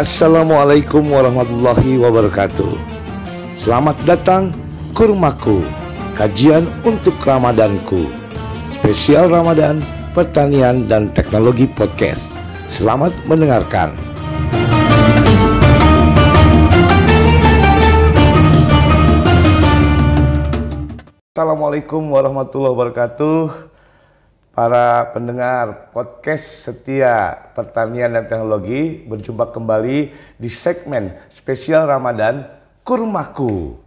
Assalamualaikum warahmatullahi wabarakatuh. Selamat datang Kurmaku, kajian untuk Ramadanku. Spesial Ramadan, pertanian dan teknologi podcast. Selamat mendengarkan. Assalamualaikum warahmatullahi wabarakatuh. Para pendengar podcast setia pertanian dan teknologi berjumpa kembali di segmen spesial Ramadan Kurmaku.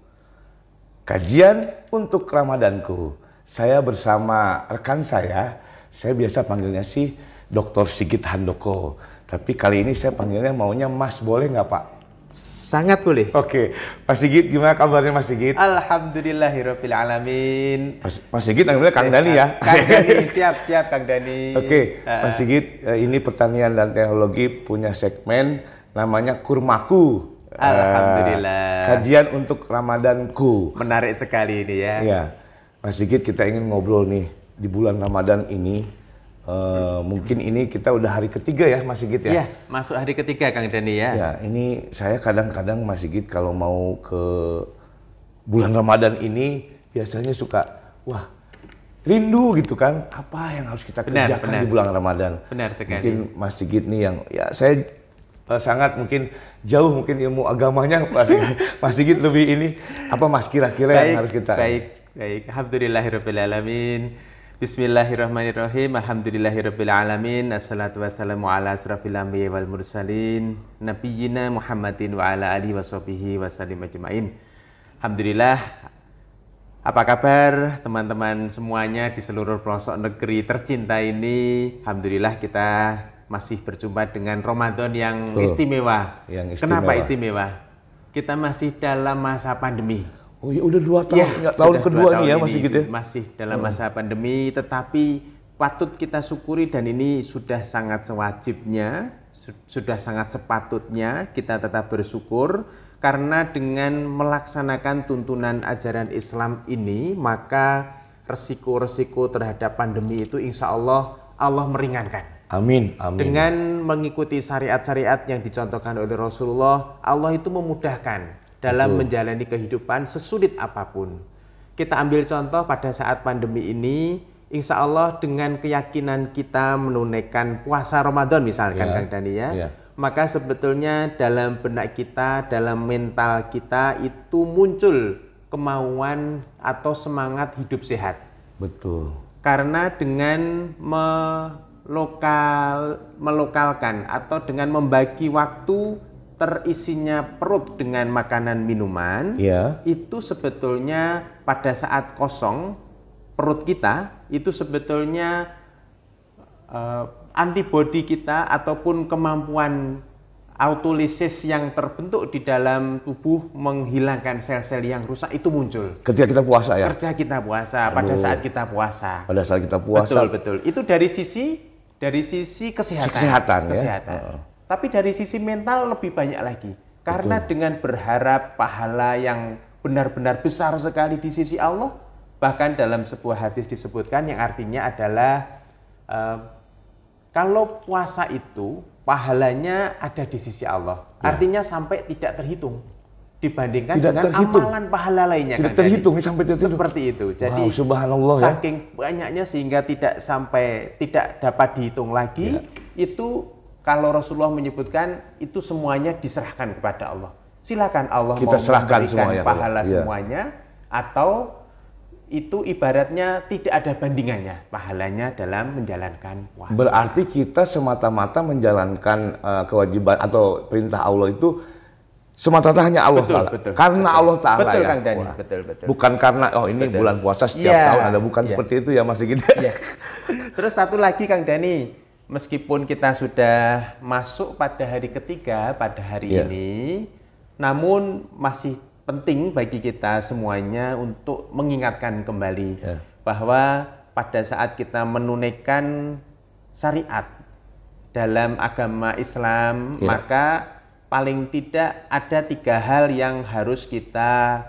Kajian untuk Ramadanku. Saya bersama rekan saya, saya biasa panggilnya sih Dr. Sigit Handoko. Tapi kali ini saya panggilnya maunya Mas, boleh nggak Pak? Sangat boleh. Oke, Mas Sigit gimana kabarnya Mas Sigit? Alhamdulillahirabbil alamin. Mas, Mas Sigit namanya Kang Dani ya. Kang Dani, siap siap Kang Dani. Oke, Uh, Mas Sigit, eh, ini pertanian dan teknologi punya segmen namanya Kurmaku. Eh, Alhamdulillah. kajian untuk Ramadanku. menarik sekali ini ya. Iya, Mas Sigit kita ingin ngobrol nih di bulan Ramadan ini. Eh, mungkin ini kita udah hari ketiga ya Mas Sigit ya. Iya, masuk hari ketiga Kang Dani ya. Ya, ini saya kadang-kadang Mas Sigit kalau mau ke bulan Ramadan ini biasanya suka wah rindu gitu kan apa yang harus kita Benar, kerjakan benar. di bulan Ramadan. Benar sekali. Mungkin Mas Sigit nih yang ya saya eh, sangat mungkin jauh mungkin ilmu agamanya Mas Sigit, Mas Sigit lebih ini apa Mas kira-kira yang harus kita Baik, baik. Alhamdulillahirabbil alamin. Bismillahirrahmanirrahim. Alhamdulillahirabbil alamin. Assalatu wassalamu ala asrafil anbiya wal mursalin nabiyyina Muhammadin wa ala alihi washabihi wasallim ajmain. Alhamdulillah apa kabar teman-teman semuanya di seluruh pelosok negeri tercinta ini? Alhamdulillah kita masih berjumpa dengan Ramadan yang Betul. istimewa. Yang Kenapa istimewa. istimewa? Kita masih dalam masa pandemi. Oh iya udah dua tahun, Ya, tahun kedua dua nih ya tahun Mas ini Sigit ya. Masih dalam masa pandemi, tetapi patut kita syukuri dan ini sudah sangat sewajibnya, su- sudah sangat sepatutnya kita tetap bersyukur karena dengan melaksanakan tuntunan ajaran Islam ini maka resiko-resiko terhadap pandemi itu insya Allah Allah meringankan. Amin, amin. Dengan mengikuti syariat-syariat yang dicontohkan oleh Rasulullah, Allah itu memudahkan dalam menjalani kehidupan sesulit apa pun. Kita ambil contoh pada saat pandemi ini, insya Allah dengan keyakinan kita menunaikan puasa Ramadan misalkan Ya, Kang Dani ya, ya. maka sebetulnya dalam benak kita, dalam mental kita itu muncul kemauan atau semangat hidup sehat. Betul. Karena dengan melokal, melokalkan atau dengan membagi waktu terisinya perut dengan makanan minuman, Iya. itu sebetulnya pada saat kosong perut kita itu sebetulnya eh, antibodi kita ataupun kemampuan autolisis yang terbentuk di dalam tubuh menghilangkan sel-sel yang rusak itu muncul. Ketika kita puasa ya. Kerja kita puasa pada Aduh. saat kita puasa. Pada saat kita puasa Betul betul. Itu dari sisi dari sisi kesehatan. Kesehatan, ya. Kesehatan. Heeh. Tapi dari sisi mental lebih banyak lagi. Karena dengan berharap pahala yang benar-benar besar sekali di sisi Allah, bahkan dalam sebuah hadis disebutkan yang artinya adalah eh, kalau puasa itu pahalanya ada di sisi Allah. Artinya sampai tidak terhitung dibandingkan Ya. Tidak dengan terhitung. amalan pahala lainnya. Tidak Dani. terhitung, ini sampai terhitung. Seperti itu. Jadi Wow, subhanallah ya. saking banyaknya sehingga tidak sampai tidak dapat dihitung lagi Ya. itu kalau Rasulullah menyebutkan itu semuanya diserahkan kepada Allah. Silakan Allah Kita mau serahkan memberikan semuanya pahala. Iya. semuanya atau itu ibaratnya tidak ada bandingannya pahalanya dalam menjalankan puasa. Berarti kita semata-mata menjalankan eh, kewajiban atau perintah Allah itu semata-mata hanya Allah Betul, Ta'ala. betul, Karena betul. Allah Ta'ala Betul, ya. Kang Dani, Wah. betul, betul. Bukan karena oh ini Betul. bulan puasa setiap Iya, tahun ada bukan iya. seperti itu ya Mas Sigit. Ya. Terus satu lagi Kang Dani, meskipun kita sudah masuk pada hari ketiga pada hari Iya. ini, namun masih penting bagi kita semuanya untuk mengingatkan kembali Ya. bahwa pada saat kita menunaikan syariat dalam agama Islam, Ya. maka paling tidak ada tiga hal yang harus kita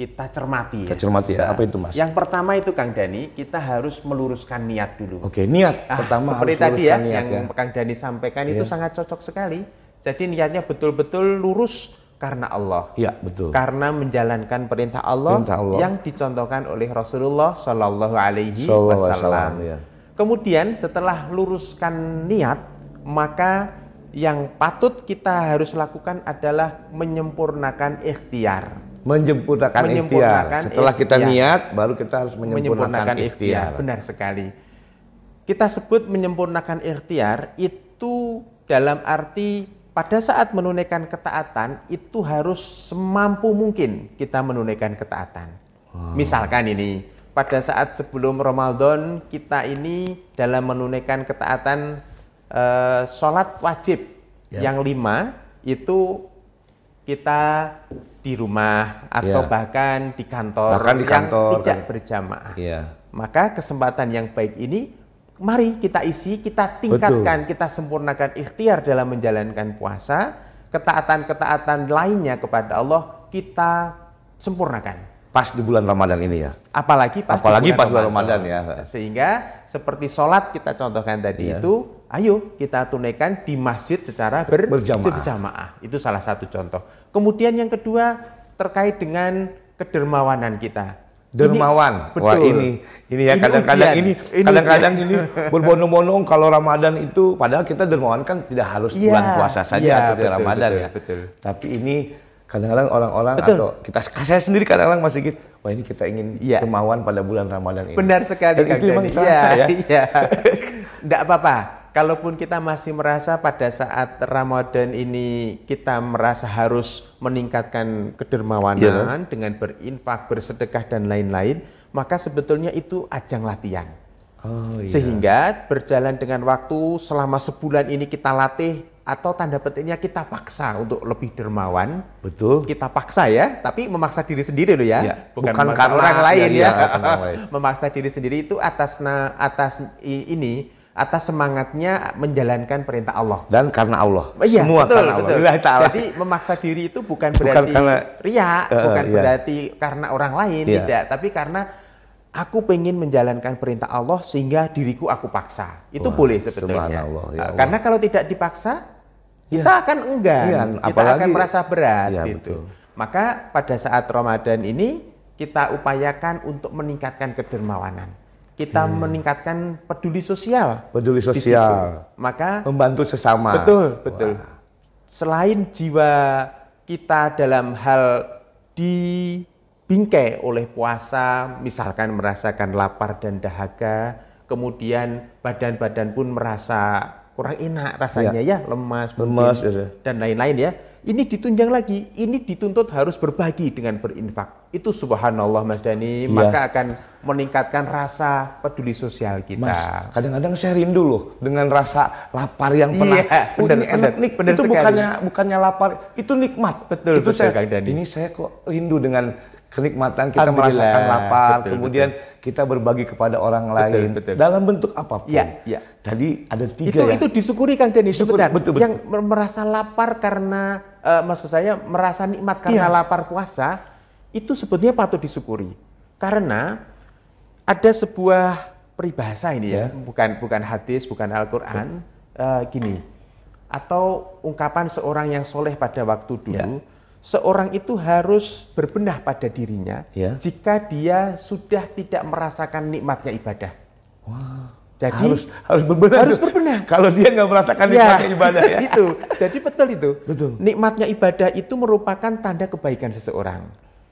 kita cermati. Kita cermati ya. Apa itu, Mas? Yang pertama itu Kang Dani, kita harus meluruskan niat dulu. Oke, niat Ah, pertama seperti harus tadi ya, niat yang Kang Dani sampaikan itu Iya. sangat cocok sekali. Jadi niatnya betul-betul lurus karena Allah. Iya, betul. Karena menjalankan perintah Allah, Perintah Allah. yang dicontohkan oleh Rasulullah Shallallahu Alaihi Sallallahu alaihi Wasallam. wasallam, ya. Kemudian setelah luruskan niat, maka yang patut kita harus lakukan adalah menyempurnakan ikhtiar. Menyempurnakan, Menyempurnakan ikhtiar. Setelah kita ikhtiar. niat, baru kita harus menyempurnakan, ikhtiar. Benar sekali. Kita sebut menyempurnakan ikhtiar itu dalam arti pada saat menunaikan ketaatan itu harus semampu mungkin kita menunaikan ketaatan. Misalkan ini, pada saat sebelum Ramadan kita ini dalam menunaikan ketaatan eh, sholat wajib Ya. yang lima itu kita di rumah atau Ya. bahkan di kantor Bahkan di kantor, yang tidak kan. berjamaah. Iya. Maka kesempatan yang baik ini mari kita isi, kita tingkatkan, kita sempurnakan ikhtiar dalam menjalankan puasa, ketaatan-ketaatan lainnya kepada Allah kita sempurnakan. Pas di bulan Ramadan ini ya. Apalagi pas di Apalagi pas bulan Ramadan ya. Sehingga seperti sholat kita contohkan tadi Iya. itu, ayo kita tunaikan di masjid secara ber- Berjamaah. berjamaah. Itu salah satu contoh. Kemudian yang kedua terkait dengan kedermawanan kita. Dermawan. Ini- Wah betul. ini ini ya Ini kadang-kadang ini Ini kadang-kadang ini berbondong-bondong kalau Ramadan itu padahal kita dermawan kan tidak harus Iya, bulan puasa saja iya, atau tidak betul, Ramadan betul, ya. betul. Tapi ini kadang-kadang orang-orang atau kita saya sendiri kadang-kadang masih gitu, wah ini kita ingin Iya. dermawan pada bulan Ramadan ini. Benar sekali Dan itu memang terasa ya. Iya. Enggak apa-apa. Kalaupun kita masih merasa pada saat Ramadan ini kita merasa harus meningkatkan kedermawanan dengan berinfak, bersedekah dan lain-lain, maka sebetulnya itu ajang latihan. Oh iya. Sehingga berjalan dengan waktu selama sebulan ini kita latih atau tanda petiknya kita paksa untuk lebih dermawan. Betul. Kita paksa ya, tapi memaksa diri sendiri loh ya, Iya, bukan, bukan karena- orang lain ya. orang lain. memaksa diri sendiri itu atas na, atas i- ini atas semangatnya menjalankan perintah Allah. Dan karena Allah. Iya, Semua betul, karena Allah. betul. Jadi memaksa diri itu bukan Bukan berarti karena- ria, Eh, bukan iya. berarti karena orang lain, Iya. tidak, tapi karena aku pengen menjalankan perintah Allah sehingga diriku aku paksa. Itu Wah, boleh sebetulnya. subhanallah, ya Nah, Allah. Karena kalau tidak dipaksa, Iya. kita akan enggan, kita apalagi- akan merasa berat Iya, gitu. betul. Maka pada saat Ramadan ini kita upayakan untuk meningkatkan kedermawanan. Kita meningkatkan peduli sosial. Hmm. Peduli sosial. Maka Membantu sesama. Betul, betul. Selain jiwa kita dalam hal dibingkai oleh puasa, misalkan merasakan lapar dan dahaga, kemudian badan-badan pun merasa kurang enak rasanya ya, lemas, mungkin, Lemas, ya. dan lain-lain ya. Ini ditunjang lagi, ini dituntut harus berbagi dengan berinfak. Itu subhanallah Mas Dani, Iya. maka akan meningkatkan rasa peduli sosial kita. Mas, kadang-kadang saya rindu loh dengan rasa lapar yang pernah. Iya, Oh, benar, ini enak benar, nih. benar itu sekali. bukannya bukannya lapar, itu nikmat. Betul, itu betul, saya, Kang Dani. Ini saya kok rindu dengan kenikmatan kita merasakan lapar, betul, kemudian kita berbagi kepada orang Betul, lain betul. dalam bentuk apa pun. Iya, iya. Jadi ada tiga itu ya. itu disyukuri Kang Denny sebentar. betul, betul. Yang mer- merasa lapar karena eh, maksud saya merasa nikmat karena Iya. lapar puasa itu sebetulnya patut disyukuri. Karena ada sebuah peribahasa ini ya, Ya. bukan bukan hadis, bukan Al-Qur'an, eh, gini. Atau ungkapan seorang yang soleh pada waktu dulu, seorang itu harus berbenah pada dirinya Ya. jika dia sudah tidak merasakan nikmatnya ibadah. Jadi harus harus berbenah. harus berbenah. Kalau dia nggak merasakan Ya, nikmatnya ibadah ya. itu. Jadi betul itu. Betul. Nikmatnya ibadah itu merupakan tanda kebaikan seseorang.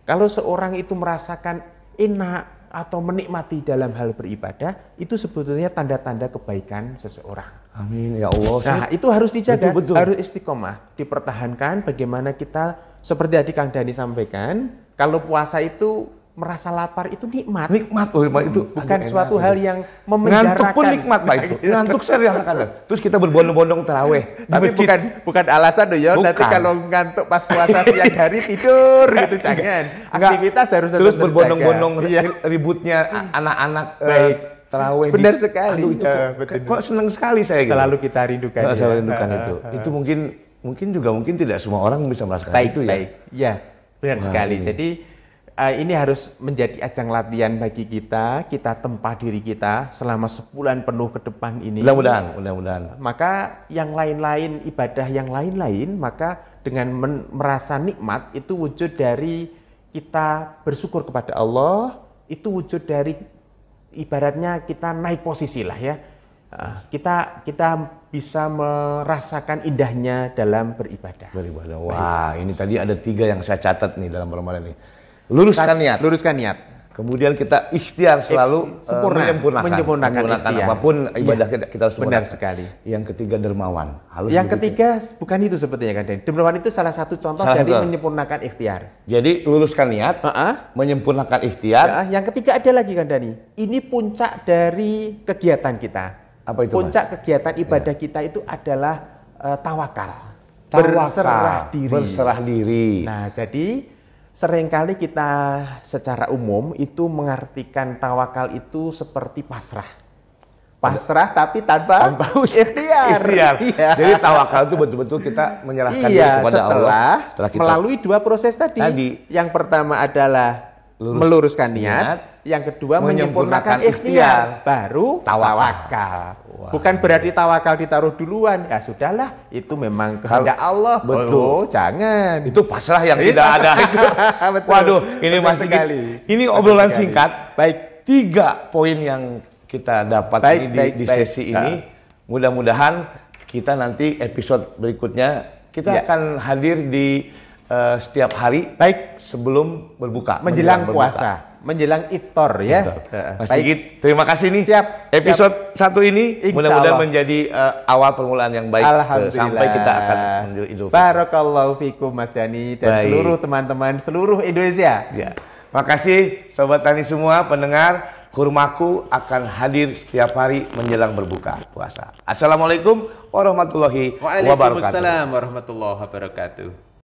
Kalau seorang itu merasakan enak atau menikmati dalam hal beribadah, itu sebetulnya tanda-tanda kebaikan seseorang. Amin ya Allah. Nah, itu harus dijaga, Betul, betul. harus istiqomah, dipertahankan bagaimana kita seperti tadi Kang Dani sampaikan, kalau puasa itu merasa lapar itu nikmat. nikmat loh nikmat itu. Bukan Aduh, suatu enak, hal yang Ngantuk memenjarakan. pun nikmat Pak itu. Ngantuk saya rasakan. Terus kita berbondong-bondong terawih Tapi masjid. bukan bukan alasan loh ya. Nanti kalau ngantuk pas puasa siang hari tidur gitu jangan. Enggak. Aktivitas harus terus berbondong-bondong. Iya. ri- ributnya anak-anak eh, Baik. terawih. Benar di- sekali. Aduh, itu Ya, kok, betul. kok seneng sekali saya gitu. Selalu kita rindukan. Ya. saya rindukan itu. Itu mungkin mungkin juga mungkin tidak semua orang bisa merasakan baik itu ya. baik. Ya, benar Wah, sekali. ini. Jadi uh, ini harus menjadi ajang latihan bagi kita, kita tempa diri kita selama sebulan penuh ke depan ini. Mudah-mudahan, mudah-mudahan. Maka yang lain-lain ibadah yang lain-lain, maka dengan merasa nikmat itu wujud dari kita bersyukur kepada Allah, itu wujud dari ibaratnya kita naik posisi lah ya. Uh, kita kita bisa merasakan indahnya dalam beribadah. Beribadah. Wah, Baik. ini tadi ada tiga yang saya catat nih dalam Ramadan ini. Luruskan niat. Luruskan niat. Kemudian kita ikhtiar selalu eh, sempurna, uh, menyempurnakan, menyempurnakan, menyempurnakan apa pun ibadah kita kita harus benar sekali. Yang ketiga dermawan. Halus yang ketiga bukan itu sepertinya kan Dermawan itu salah satu contoh salah dari satu. menyempurnakan ikhtiar. Jadi luruskan niat, uh -uh. menyempurnakan ikhtiar. Ya, yang ketiga ada lagi kan Dani. Ini puncak dari kegiatan kita. Apa itu? Puncak mas? kegiatan ibadah ya. kita itu adalah uh, tawakal. Tawakal. Berserah diri. Berserah diri. Nah, jadi Seringkali kita secara umum itu mengartikan tawakal itu seperti pasrah. Pasrah tapi tanpa, tanpa ikhtiar. ikhtiar. Iya. Jadi tawakal itu betul-betul kita menyerahkan iya, diri kepada setelah, Allah setelah kita melalui dua proses tadi. tadi. Yang pertama adalah Lurus, meluruskan niat, niat, yang kedua menyempurnakan, menyempurnakan ikhtiar, baru tawakal. Wow. Bukan berarti tawakal ditaruh duluan. Ya sudahlah, itu memang kehendak Allah. Betul. Oh, jangan. Itu pasrah yang tidak ada itu. Betul. Waduh, ini Betul masih sekali. Ini obrolan sekali. singkat. Baik. Tiga poin yang kita dapat baik, ini di, baik, di sesi baik. ini. Mudah-mudahan kita nanti episode berikutnya kita ya. akan hadir di uh, setiap hari. Baik. Sebelum berbuka. Menjelang, menjelang puasa. Berbuka menjelang iftar ya. Mas Sigit, terima kasih nih. Siap. Episode siap. satu ini mudah-mudahan menjadi uh, awal permulaan yang baik uh, sampai kita akan menuju Idul Fitri. Barakallahu fikum Mas Dani dan baik. seluruh teman-teman seluruh Indonesia. Ya. Makasih sobat tani semua pendengar. Kurmaku akan hadir setiap hari menjelang berbuka puasa. Assalamualaikum warahmatullahi wabarakatuh. Waalaikumsalam warahmatullahi wabarakatuh.